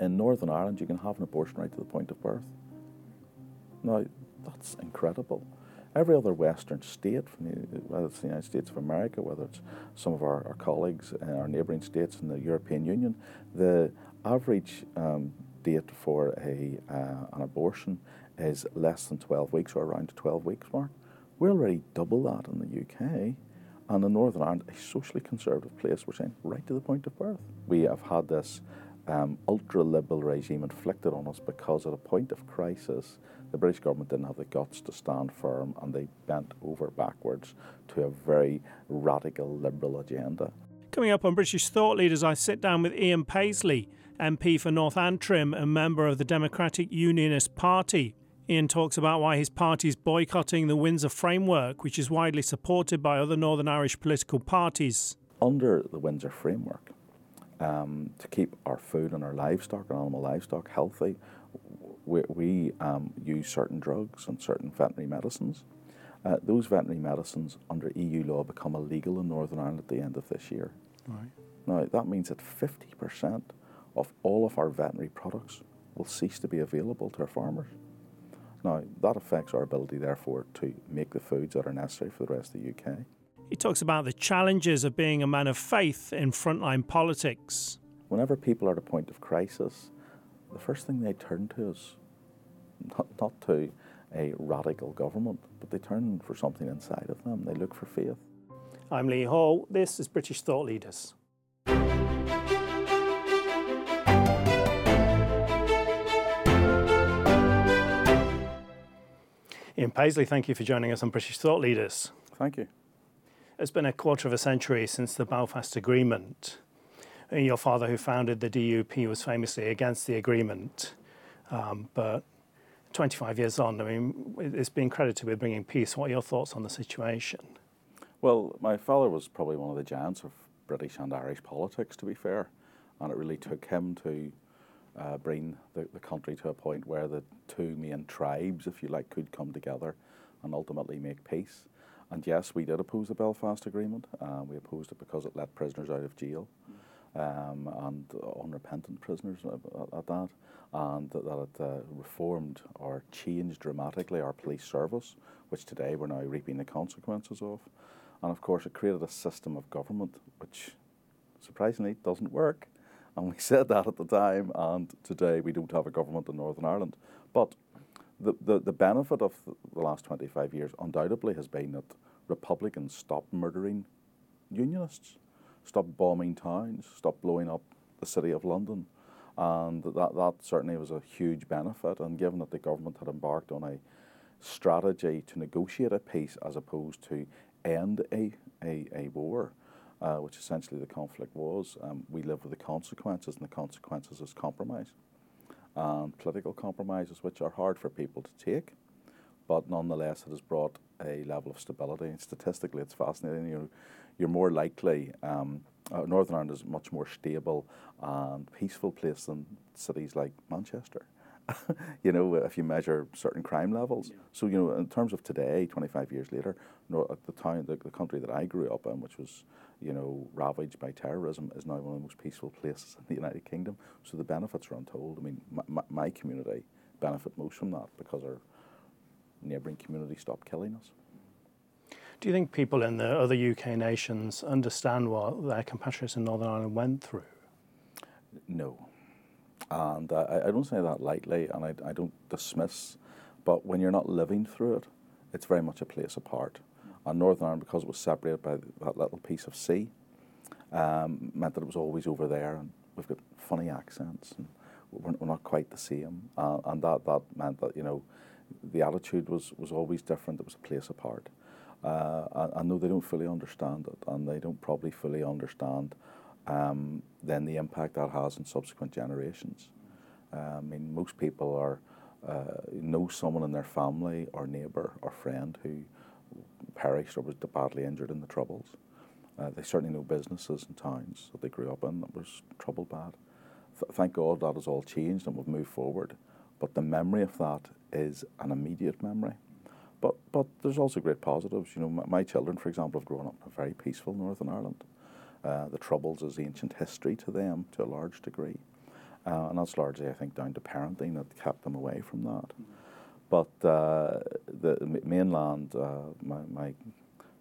In Northern Ireland, you can have an abortion right to the point of birth. Now, that's incredible. Every other Western state, whether it's the United States of America, whether it's some of our, our colleagues in our neighbouring states in the European Union, the average um, date for a, uh, an abortion is less than 12 weeks or around the 12 weeks mark. We're already double that in the UK. And in Northern Ireland, a socially conservative place, we're saying right to the point of birth. We have had this um, ultra liberal regime inflicted on us because at a point of crisis, the British government didn't have the guts to stand firm and they bent over backwards to a very radical liberal agenda. Coming up on British Thought Leaders, I sit down with Ian Paisley, MP for North Antrim and member of the Democratic Unionist Party. Ian talks about why his party is boycotting the Windsor framework, which is widely supported by other Northern Irish political parties. Under the Windsor framework, um, to keep our food and our livestock and animal livestock healthy, we, we um, use certain drugs and certain veterinary medicines. Uh, those veterinary medicines under EU law become illegal in Northern Ireland at the end of this year. Right. Now, that means that 50% of all of our veterinary products will cease to be available to our farmers. Now, that affects our ability, therefore, to make the foods that are necessary for the rest of the UK. He talks about the challenges of being a man of faith in frontline politics. Whenever people are at a point of crisis, the first thing they turn to is not, not to a radical government, but they turn for something inside of them. They look for faith. I'm Lee Hall. This is British Thought Leaders. Ian Paisley, thank you for joining us on British Thought Leaders. Thank you. It's been a quarter of a century since the Belfast Agreement. Your father, who founded the DUP, was famously against the agreement. Um, but 25 years on, I mean, it's been credited with bringing peace. What are your thoughts on the situation? Well, my father was probably one of the giants of British and Irish politics, to be fair. And it really took him to uh, bring the, the country to a point where the two main tribes, if you like, could come together and ultimately make peace. And yes, we did oppose the Belfast Agreement. Uh, we opposed it because it let prisoners out of jail um, and unrepentant prisoners at, at that, and that, it uh, reformed or changed dramatically our police service, which today we're now reaping the consequences of. And of course, it created a system of government which surprisingly doesn't work. And we said that at the time, and today we don't have a government in Northern Ireland. But the, the, the benefit of the last 25 years undoubtedly has been that Republicans stopped murdering unionists, stopped bombing towns, stopped blowing up the city of London. And that, that certainly was a huge benefit. And given that the government had embarked on a strategy to negotiate a peace as opposed to end a, a, a war, uh, which essentially the conflict was, um, we live with the consequences, and the consequences is compromise. And political compromises, which are hard for people to take, but nonetheless, it has brought a level of stability. And statistically, it's fascinating. You're, you're more likely, um, uh, Northern Ireland is a much more stable and peaceful place than cities like Manchester. you know, if you measure certain crime levels. Yeah. So, you know, in terms of today, 25 years later, the town, the, the country that I grew up in, which was, you know, ravaged by terrorism, is now one of the most peaceful places in the United Kingdom. So the benefits are untold. I mean, my, my community benefit most from that because our neighbouring community stop killing us. Do you think people in the other UK nations understand what their compatriots in Northern Ireland went through? No. And I, I, don't say that lightly and I, I, don't dismiss, but when you're not living through it, it's very much a place apart. And Northern Ireland, because it was separated by that little piece of sea, um, meant that it was always over there and we've got funny accents and we're, we're not quite the same. Uh, and that, that meant that, you know, the attitude was, was always different. It was a place apart. Uh, I, I, know they don't fully understand it, and they don't probably fully understand um, then the impact that has on subsequent generations. Uh, I mean, most people are uh, know someone in their family or neighbour or friend who perished or was badly injured in the Troubles. Uh, they certainly know businesses and towns that they grew up in that was troubled bad. Th- thank God that has all changed and we've moved forward. But the memory of that is an immediate memory. But, but there's also great positives. You know, my, my children, for example, have grown up in a very peaceful Northern Ireland. Uh, the Troubles is ancient history to them to a large degree. uh, and that's largely, I think, down to parenting that kept them away from that. But uh, the mainland, uh, my, my,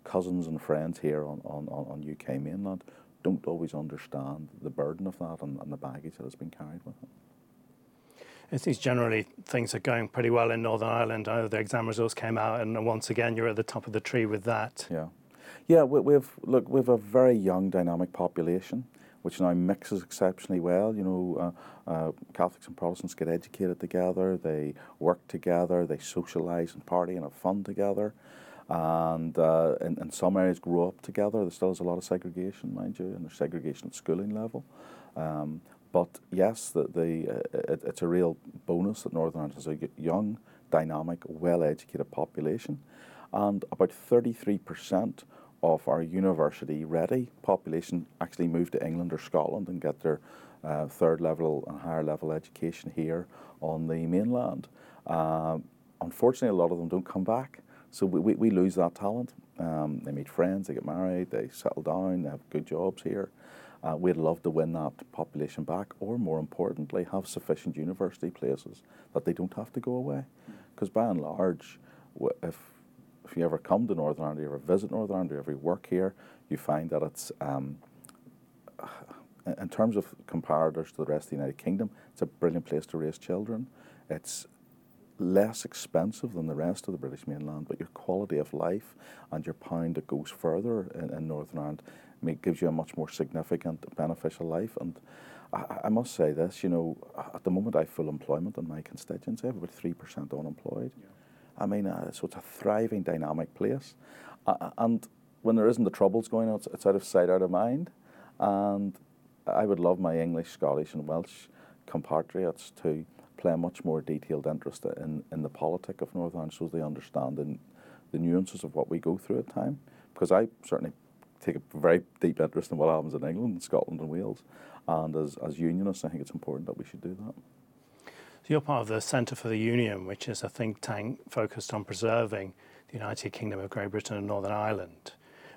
cousins and friends here on, on, on UK mainland don't always understand the burden of that and, and the baggage that has been carried with it. It seems generally things are going pretty well in Northern Ireland. I know the exam results came out, and once again, you're at the top of the tree with that. Yeah, yeah. We, we've look, we've a very young, dynamic population which now mixes exceptionally well. You know, uh, uh, Catholics and Protestants get educated together, they work together, they socialise and party and have fun together. And uh, in, in, some areas grow up together. There still is a lot of segregation, mind you, and there's segregation at schooling level. Um, but yes, the, the, uh, it, it's a real bonus that Northern Ireland has a young, dynamic, well educated population. And about 33% of our university ready population actually move to England or Scotland and get their uh, third level and higher level education here on the mainland. Uh, unfortunately, a lot of them don't come back, so we, we, we lose that talent. Um, they meet friends, they get married, they settle down, they have good jobs here. Uh, we'd love to win that population back, or more importantly, have sufficient university places that they don't have to go away. Because by and large, if if you ever come to Northern Ireland, you ever visit Northern Ireland, you ever work here, you find that it's, um, in terms of comparators to the rest of the United Kingdom, it's a brilliant place to raise children. It's less expensive than the rest of the British mainland, but your quality of life and your pound that goes further in, in Northern Ireland make, gives you a much more significant, beneficial life. And I, I, must say this, you know, at the moment I have full employment in my constituency, I have about 3% unemployed. Yeah. I mean, uh, so it's a thriving, dynamic place. Uh, and when there isn't the troubles going on, it's, it's, out of sight, out of mind. And I would love my English, Scottish, and Welsh compatriots to play a much more detailed interest in, in the politic of Northern Ireland so they understand the, the nuances of what we go through at time. Because I certainly take a very deep interest in what happens in England, Scotland, and Wales. And as, as unionists, I think it's important that we should do that. So you're part of the Centre for the Union, which is a think tank focused on preserving the United Kingdom of Great Britain and Northern Ireland.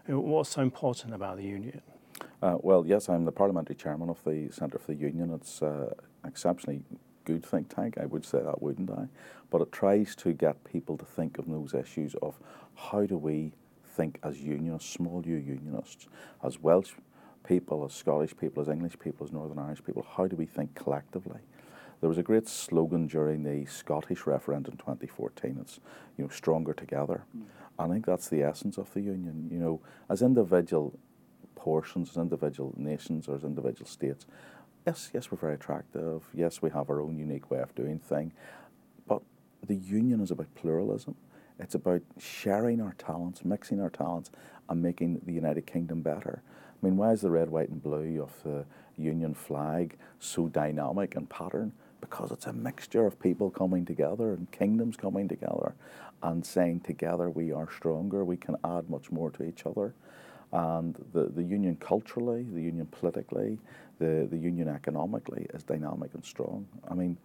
What's so important about the Union? Uh, well, yes, I'm the parliamentary chairman of the Centre for the Union. It's uh, exceptionally good think tank, I would say that, wouldn't I? But it tries to get people to think of those issues of how do we think as unionists, small U unionists, as Welsh people, as Scottish people, as English people, as Northern Irish people, how do we think collectively? There was a great slogan during the Scottish referendum 2014. It's you know stronger together. Mm. I think that's the essence of the union. You know, as individual portions, as individual nations, or as individual states, yes, yes, we're very attractive. Yes, we have our own unique way of doing thing, but the union is about pluralism. It's about sharing our talents, mixing our talents, and making the United Kingdom better. I mean, why is the red, white, and blue of the Union flag so dynamic and pattern? because it's a mixture of people coming together and kingdoms coming together and saying together we are stronger, we can add much more to each other. And the, the union culturally, the union politically, the, the union economically is dynamic and strong. I mean,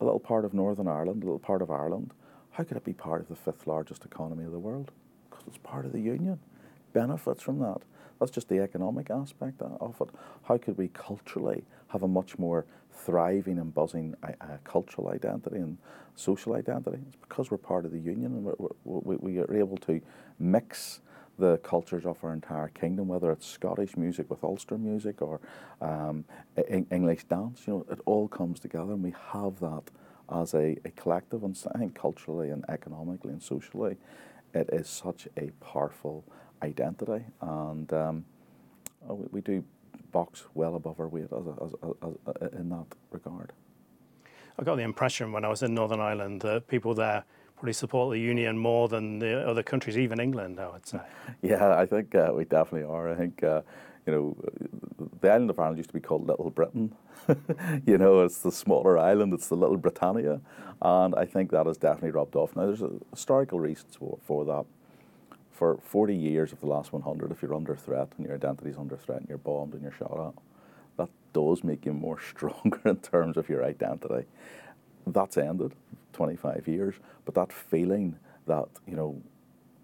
a little part of Northern Ireland, a little part of Ireland, how could it be part of the fifth largest economy of the world? Because it's part of the union, benefits from that. That's just the economic aspect of it. How could we culturally have a much more thriving and buzzing uh, uh, cultural identity and social identity? It's because we're part of the union and we're, we we are able to mix the cultures of our entire kingdom, whether it's Scottish music with Ulster music or um, English dance. You know, it all comes together, and we have that as a, a collective. And I think culturally and economically and socially, it is such a powerful identity, and um, oh, we, do box well above our weight as, a, as, as, as, in that regard. I got the impression when I was in Northern Ireland that people there probably support the union more than the other countries, even England, I would say. Yeah, I think uh, we definitely are. I think, uh, you know, the island of Ireland used to be called Little Britain. you know, it's the smaller island, it's the Little Britannia. And I think that has definitely rubbed off. Now, there's historical reasons for, for that for 40 years of the last 100, if you're under threat and your identity is under threat and you're bombed and you're shot at, that does make you more stronger in terms of your identity. That's ended, 25 years, but that feeling that, you know,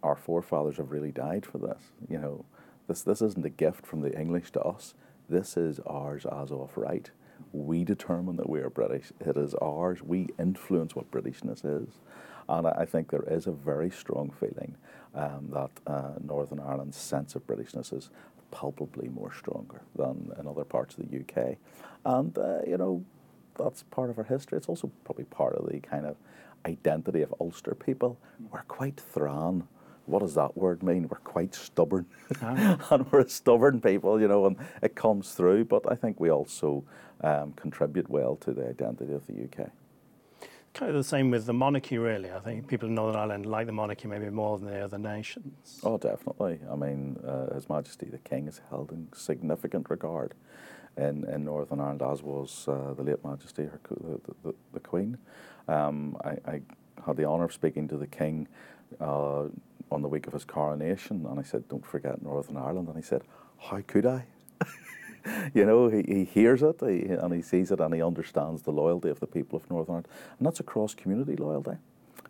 our forefathers have really died for this, you know, this, this isn't a gift from the English to us. This is ours as of right. We determine that we are British. It is ours. We influence what Britishness is. And I, think there is a very strong feeling um, that uh, Northern Ireland's sense of Britishness is palpably more stronger than in other parts of the UK. And, uh, you know, that's part of our history. It's also probably part of the kind of identity of Ulster people. We're quite thrawn. What does that word mean? We're quite stubborn. Ah. and we're a stubborn people, you know, and it comes through. But I think we also um, contribute well to the identity of the UK. Kind of the same with the monarchy, really. I think people in Northern Ireland like the monarchy maybe more than the other nations. Oh, definitely. I mean, uh, His Majesty the King is held in significant regard in, in Northern Ireland, as was uh, the late Majesty, her, the, the, the Queen. Um, I, I, had the honour of speaking to the King uh, on the week of his coronation, and I said, Don't forget Northern Ireland. And he said, How could I? you know, he, he hears it he, and he sees it and he understands the loyalty of the people of Northern Ireland. And that's across community loyalty.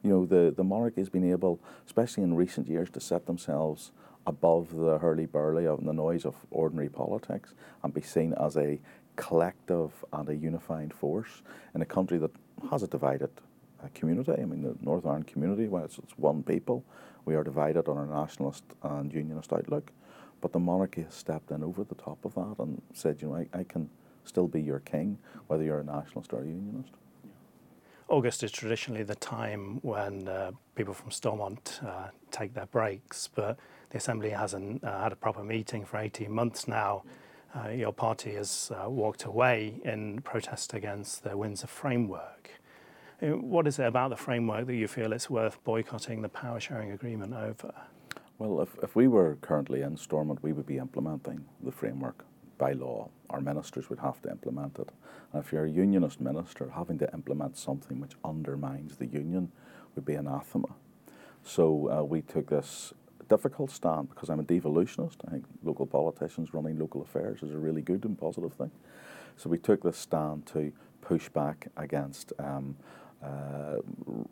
You know, the, the monarchy has been able, especially in recent years, to set themselves above the hurly-burly of the noise of ordinary politics and be seen as a collective and a unifying force in a country that has a divided uh, community. I mean, the Northern Ireland community, well, it's, it's one people. We are divided on our nationalist and unionist outlook. But the monarchy has stepped in over the top of that and said, you know, I, I can still be your king, whether you're a nationalist or a unionist. August is traditionally the time when uh, people from Stormont uh, take their breaks, but the Assembly hasn't uh, had a proper meeting for 18 months now. Uh, your party has uh, walked away in protest against the Windsor framework. Uh, What is it about the framework that you feel it's worth boycotting the power sharing agreement over? Well, if, if we were currently in Stormont, we would be implementing the framework by law. Our ministers would have to implement it. And if you're a unionist minister, having to implement something which undermines the union would be anathema. So uh, we took this difficult stand because I'm a devolutionist. I think local politicians running local affairs is a really good and positive thing. So we took this stand to push back against um, uh,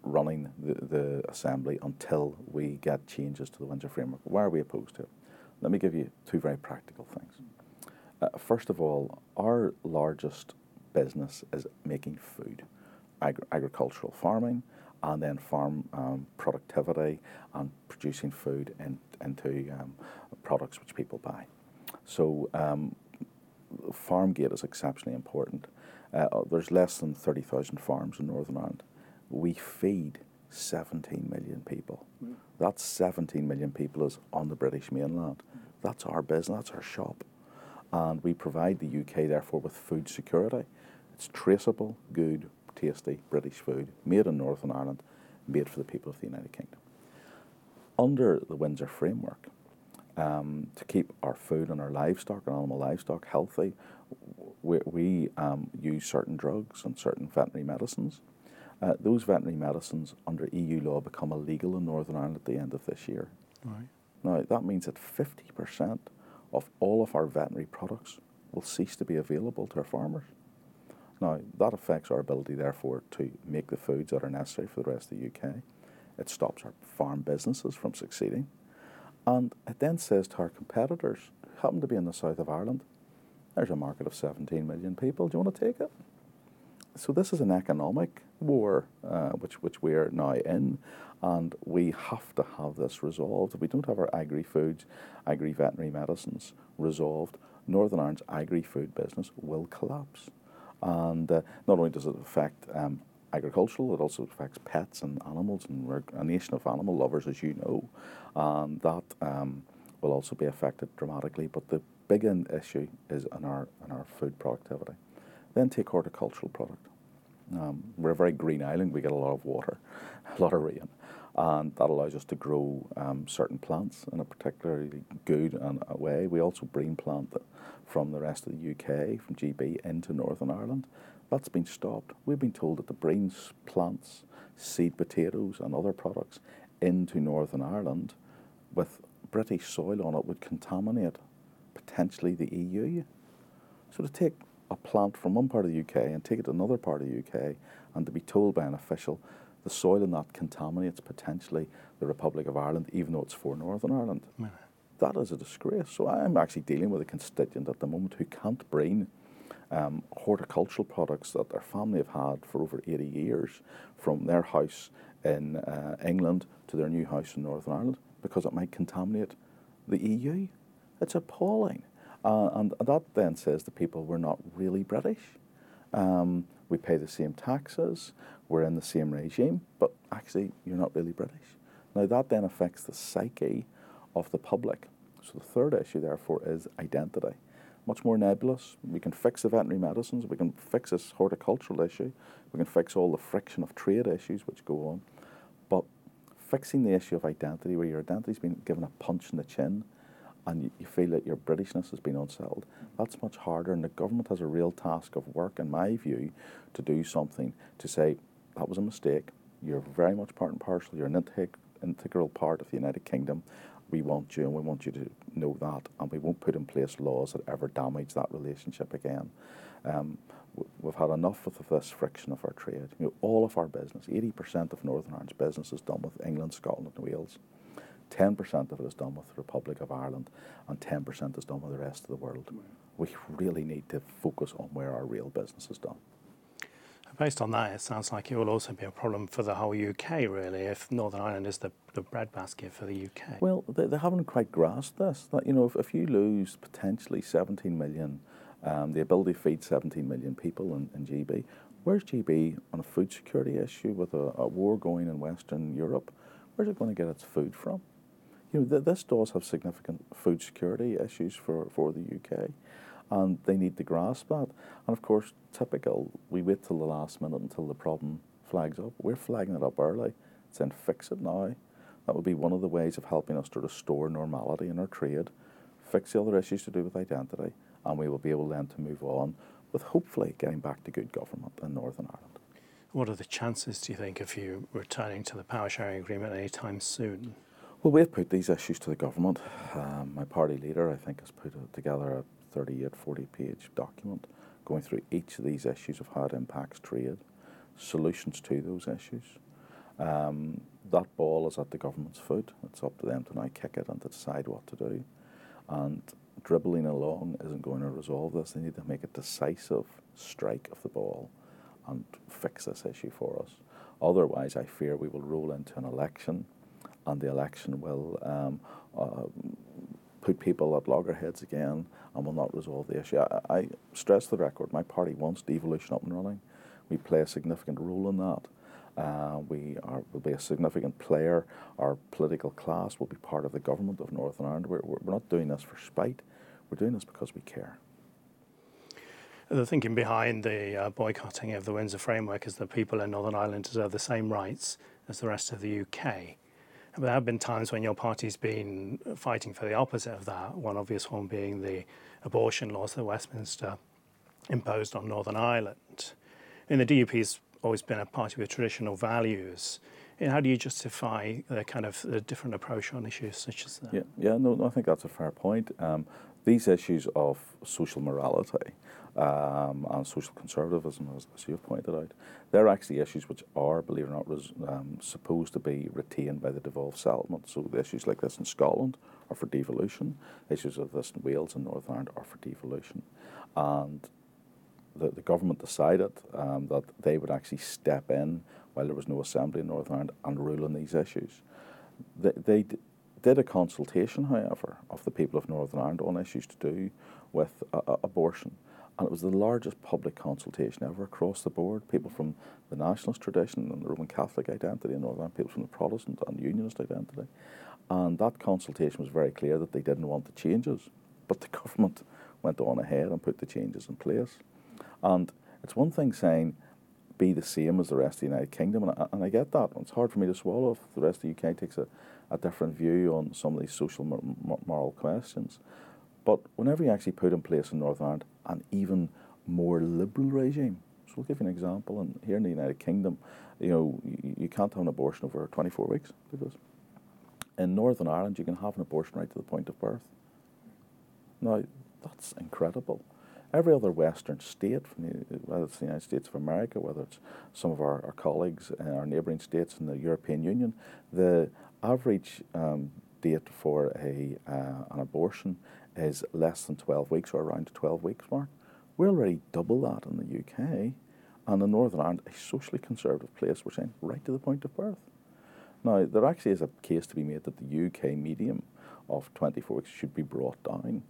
running the, the assembly until we get changes to the Windsor framework. Why are we opposed to it? Let me give you two very practical things. Uh, first of all, our largest business is making food, agri- agricultural farming, and then farm um, productivity and producing food in, into um, products which people buy. So um, farm gate is exceptionally important. Uh, there's less than 30,000 farms in Northern Ireland. We feed 17 million people. That 17 million people is on the British mainland. That's our business, that's our shop. And we provide the UK, therefore, with food security. It's traceable, good, tasty British food, made in Northern Ireland, made for the people of the United Kingdom. Under the Windsor framework, um, to keep our food and our livestock, and animal livestock, healthy, we, we um, use certain drugs and certain veterinary medicines. Uh, those veterinary medicines under EU law become illegal in Northern Ireland at the end of this year. Right. Now, that means that 50% of all of our veterinary products will cease to be available to our farmers. Now, that affects our ability, therefore, to make the foods that are necessary for the rest of the UK. It stops our farm businesses from succeeding. And it then says to our competitors, who happen to be in the south of Ireland, there's a market of 17 million people. Do you want to take it? So this is an economic war, uh, which which we are now in, and we have to have this resolved. If we don't have our agri-foods, agri-veterinary medicines resolved, Northern Ireland's agri-food business will collapse. And uh, not only does it affect um, agricultural, it also affects pets and animals, and we're a nation of animal lovers, as you know, and that um, will also be affected dramatically. But the big issue is in our in our food productivity. Then take horticultural product. Um, we're a very green island. We get a lot of water, a lot of rain, and that allows us to grow um, certain plants in a particularly good and a way. We also bring plant from the rest of the UK, from GB into Northern Ireland. That's been stopped. We've been told that the breams plants seed potatoes and other products into Northern Ireland with British soil on it would contaminate potentially the EU. So to take a plant from one part of the UK and take it to another part of the UK and to be told by an official the soil in that contaminates potentially the Republic of Ireland, even though it's for Northern Ireland. That is a disgrace. So I'm actually dealing with a constituent at the moment who can't bring um, horticultural products that their family have had for over 80 years from their house in uh, England to their new house in Northern Ireland because it might contaminate the EU. It's appalling. Uh, and that then says to people we're not really British. Um, we pay the same taxes, we're in the same regime, but actually you're not really British. Now that then affects the psyche of the public. So the third issue, therefore, is identity. Much more nebulous. We can fix the veterinary medicines, we can fix this horticultural issue, we can fix all the friction of trade issues which go on. But fixing the issue of identity, where your identity's been given a punch in the chin, and you, feel that your Britishness has been unsettled, that's much harder. And the government has a real task of work, in my view, to do something to say that was a mistake. You're very much part and parcel. You're an integral part of the United Kingdom. We want you, and we want you to know that, and we won't put in place laws that ever damage that relationship again. Um, we've had enough of this friction of our trade. You know, all of our business, 80% of Northern Ireland's business is done with England, Scotland, and Wales. 10% of it is done with the Republic of Ireland, and 10% is done with the rest of the world. We really need to focus on where our real business is done. Based on that, it sounds like it will also be a problem for the whole UK, really, if Northern Ireland is the, the breadbasket for the UK. Well, they, they haven't quite grasped this. That you know, if, if you lose potentially 17 million, um, the ability to feed 17 million people in, in GB, where's GB on a food security issue with a, a war going in Western Europe? Where's it going to get its food from? You know, th- this does have significant food security issues for, for the UK and they need to grasp that. And of course, typical, we wait till the last minute until the problem flags up. We're flagging it up early, saying fix it now. That would be one of the ways of helping us to restore normality in our trade, fix the other issues to do with identity, and we will be able then to move on with hopefully getting back to good government in Northern Ireland. What are the chances, do you think, of you returning to the power sharing agreement anytime soon? Well, we've put these issues to the government. Um, my party leader, I think, has put together a 38, 40 page document going through each of these issues of how it impacts trade, solutions to those issues. Um, that ball is at the government's foot. It's up to them to now kick it and to decide what to do. And dribbling along isn't going to resolve this. They need to make a decisive strike of the ball and fix this issue for us. Otherwise, I fear we will roll into an election, and the election will um, uh, put people at loggerheads again and will not resolve the issue. I, I stress the record, my party wants devolution up and running. We play a significant role in that. Uh, we are, will be a significant player. Our political class will be part of the government of Northern Ireland. We're, we're not doing this for spite. We're doing this because we care. The thinking behind the uh, boycotting of the Windsor Framework is that people in Northern Ireland deserve the same rights as the rest of the UK. There have been times when your party's been fighting for the opposite of that, one obvious one being the abortion laws that Westminster imposed on Northern Ireland. And the DUP's always been a party with traditional values. And how do you justify the kind of the different approach on issues such as that? Yeah, yeah no, no I think that's a fair point. Um, these issues of social morality um, and social conservatism, as, as you've pointed out, they're actually issues which are, believe it or not, res, um, supposed to be retained by the devolved settlement. So issues like this in Scotland are for devolution, issues of this in Wales and Northern Ireland are for devolution. And the, the government decided um, that they would actually step in while there was no assembly in Northern Ireland and rule on these issues. They, they did a consultation, however, of the people of Northern Ireland on issues to do with uh, abortion and it was the largest public consultation ever across the board. People from the nationalist tradition and the Roman Catholic identity in Northern Ireland, people from the Protestant and Unionist identity. And that consultation was very clear that they didn't want the changes. But the government went on ahead and put the changes in place. And it's one thing saying, be the same as the rest of the United Kingdom, and I, and I get that. It's hard for me to swallow if the rest of the UK takes a, a different view on some of these social moral questions. But whenever you actually put in place in Northern Ireland an even more liberal regime, so I'll give you an example. And here in the United Kingdom, you know, you, you can't have an abortion over 24 weeks because in Northern Ireland you can have an abortion right to the point of birth. Now that's incredible. Every other Western state, whether it's the United States of America, whether it's some of our, our colleagues in our neighbouring states in the European Union, the average um, date for a uh, an abortion is less than 12 weeks or around the 12 weeks mark. We're already double that in the UK, and in Northern Ireland, a socially conservative place, we're saying right to the point of birth. Now, there actually is a case to be made that the UK medium of 24 weeks should be brought down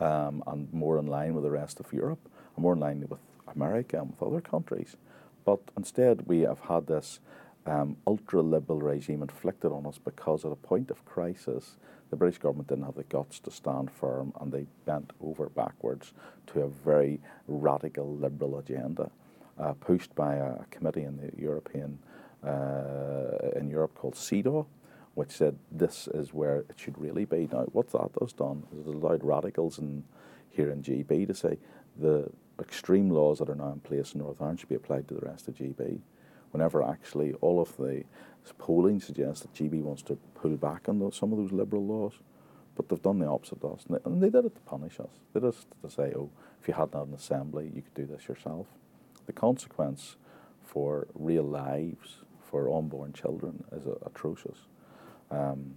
um, and more in line with the rest of Europe, and more in line with America and with other countries. But instead, we have had this um, ultra liberal regime inflicted on us because at a point of crisis, the British government didn't have the guts to stand firm and they bent over backwards to a very radical liberal agenda uh, pushed by a, committee in the European uh, in Europe called CEDAW, which said this is where it should really be. Now, what that has done is it allowed radicals in, here in GB to say the extreme laws that are now in place in Northern Ireland should be applied to the rest of GB whenever actually all of the polling suggests that GB wants to pull back on those, some of those liberal laws. But they've done the opposite to us. And they, and they did it to punish us. They did it to say, oh, if you hadn't had an assembly, you could do this yourself. The consequence for real lives, for unborn children, is uh, atrocious. Um,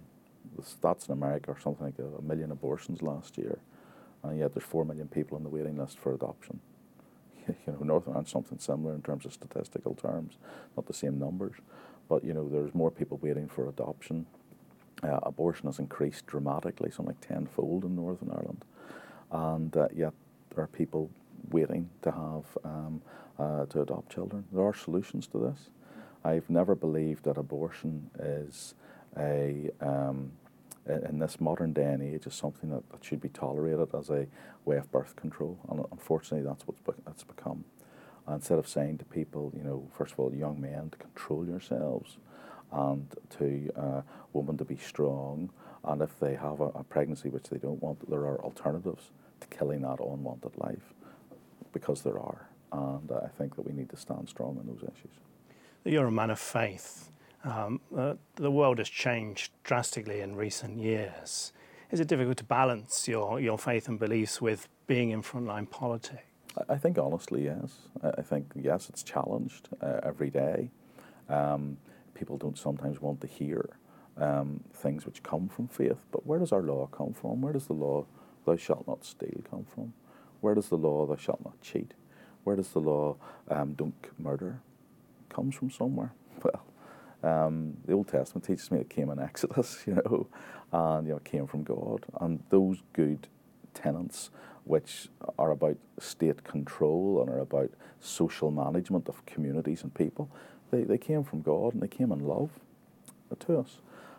the stats in America are something like a, a million abortions last year, and yet there's four million people on the waiting list for adoption. you know, Northern Ireland something similar in terms of statistical terms, not the same numbers, but you know, there's more people waiting for adoption. Uh, abortion has increased dramatically, something like tenfold in Northern Ireland, and uh, yet there are people waiting to have um, uh, to adopt children. There are solutions to this. I've never believed that abortion is a um, in this modern day and age is something that, that should be tolerated as a way of birth control. And unfortunately, that's what it's become. And instead of saying to people, you know, first of all, young men to control yourselves and to uh, women to be strong, and if they have a, a, pregnancy which they don't want, there are alternatives to killing that unwanted life because there are. And uh, I think that we need to stand strong on those issues. You're a man of faith. Um, uh, the world has changed drastically in recent years. Is it difficult to balance your, your faith and beliefs with being in frontline politics? I think honestly, yes. I think, yes, it's challenged uh, every day. Um, people don't sometimes want to hear um, things which come from faith, but where does our law come from? Where does the law, thou shalt not steal, come from? Where does the law, thou shalt not cheat? Where does the law, um, don't murder, comes from somewhere? Well, um, the Old Testament teaches me it came in Exodus, you know, and you know it came from God. And those good tenets, which are about state control and are about social management of communities and people, they, they came from God and they came in love to us.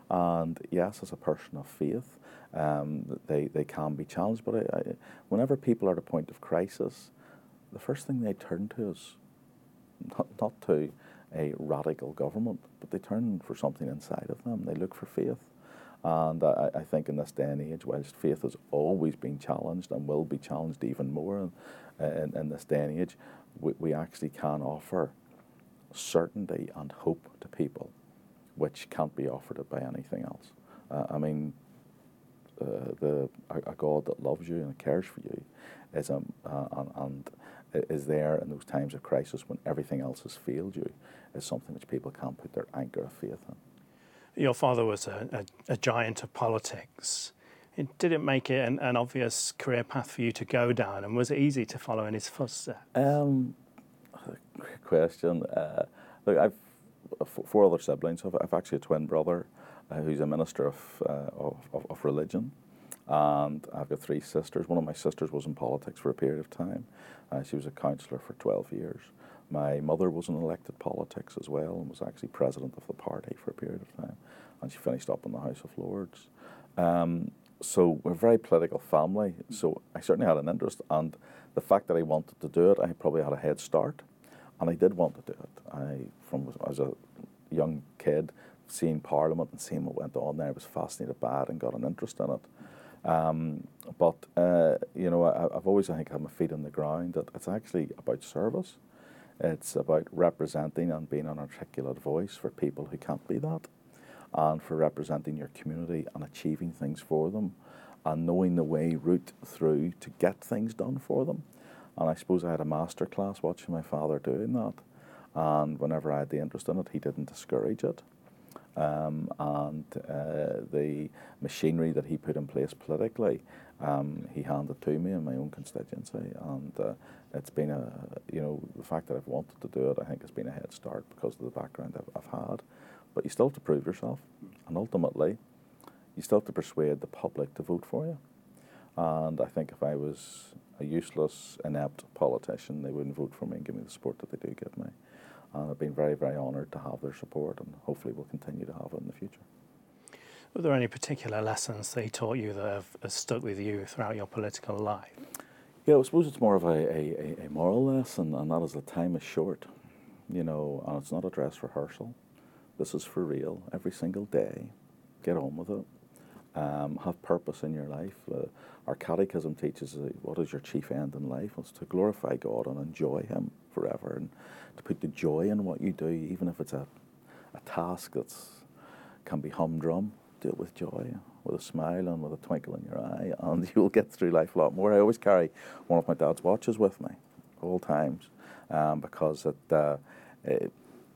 And yes, as a person of faith, um, they, they can be challenged. But I, I, whenever people are at a point of crisis, the first thing they turn to is not, not to a radical government, but they turn for something inside of them. They look for faith. And I, I, think in this day and age, whilst faith has always been challenged and will be challenged even more in, in, in this day and age, we, we, actually can offer certainty and hope to people, which can't be offered by anything else. Uh, I mean, uh, the a, a, God that loves you and cares for you is um, uh, and is there in those times of crisis when everything else has failed you is something which people can't put their anchor of faith in. Your father was a, a, a giant of politics. It, did it make it an, an, obvious career path for you to go down, and was it easy to follow in his footsteps? Um, great question. Uh, look, I've four other siblings. I've, I've actually a twin brother uh, who's a minister of, uh, of, of religion and I've got three sisters. One of my sisters was in politics for a period of time. Uh, she was a councillor for 12 years. My mother was in elected politics as well and was actually president of the party for a period of time. And she finished up in the House of Lords. Um, so we're a very political family. So I certainly had an interest. And the fact that I wanted to do it, I probably had a head start. And I did want to do it. I, from as a young kid, seeing Parliament and seeing what went on there, I was fascinated by it and got an interest in it. Um, but uh, you know, I, have always I think had my feet on the ground. That it's actually about service. It's about representing and being an articulate voice for people who can't be that, and for representing your community and achieving things for them, and knowing the way route through to get things done for them. And I suppose I had a master class watching my father doing that. And whenever I had the interest in it, he didn't discourage it um, and uh, the machinery that he put in place politically um, he handed to me in my own constituency, and uh, it's been a you know the fact that I've wanted to do it, I think, has been a head start because of the background I've, I've had. But you still have to prove yourself, and ultimately, you still have to persuade the public to vote for you. And I think if I was a useless, inept politician, they wouldn't vote for me and give me the support that they do give me. Uh, and I've been very, very honoured to have their support, and hopefully we'll continue to have it in the future. Were there any particular lessons they taught you that have, have stuck with you throughout your political life? Yeah, I suppose it's more of a, a, a moral lesson, and that is that time is short, you know, and it's not a dress rehearsal. This is for real every single day. Get on with it. Um, have purpose in your life. Uh, our catechism teaches uh, what is your chief end in life? It's to glorify God and enjoy Him forever, and to put the joy in what you do, even if it's a, a task that can be humdrum do it with joy, with a smile and with a twinkle in your eye, and you will get through life a lot more. I always carry one of my dad's watches with me, all times, um, because it, uh, it,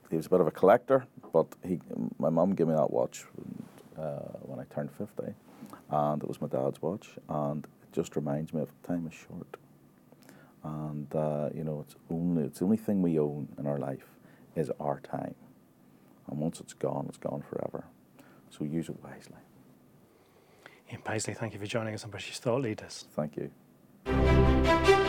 he was a bit of a collector, but he, my mum gave me that watch when I turned 50, and it was my dad's watch, and it just reminds me of time is short. And uh, you know, it's only it's the only thing we own in our life is our time, and once it's gone, it's gone forever. So use it wisely. Ian Paisley, thank you for joining us on British Thought Leaders. Thank you.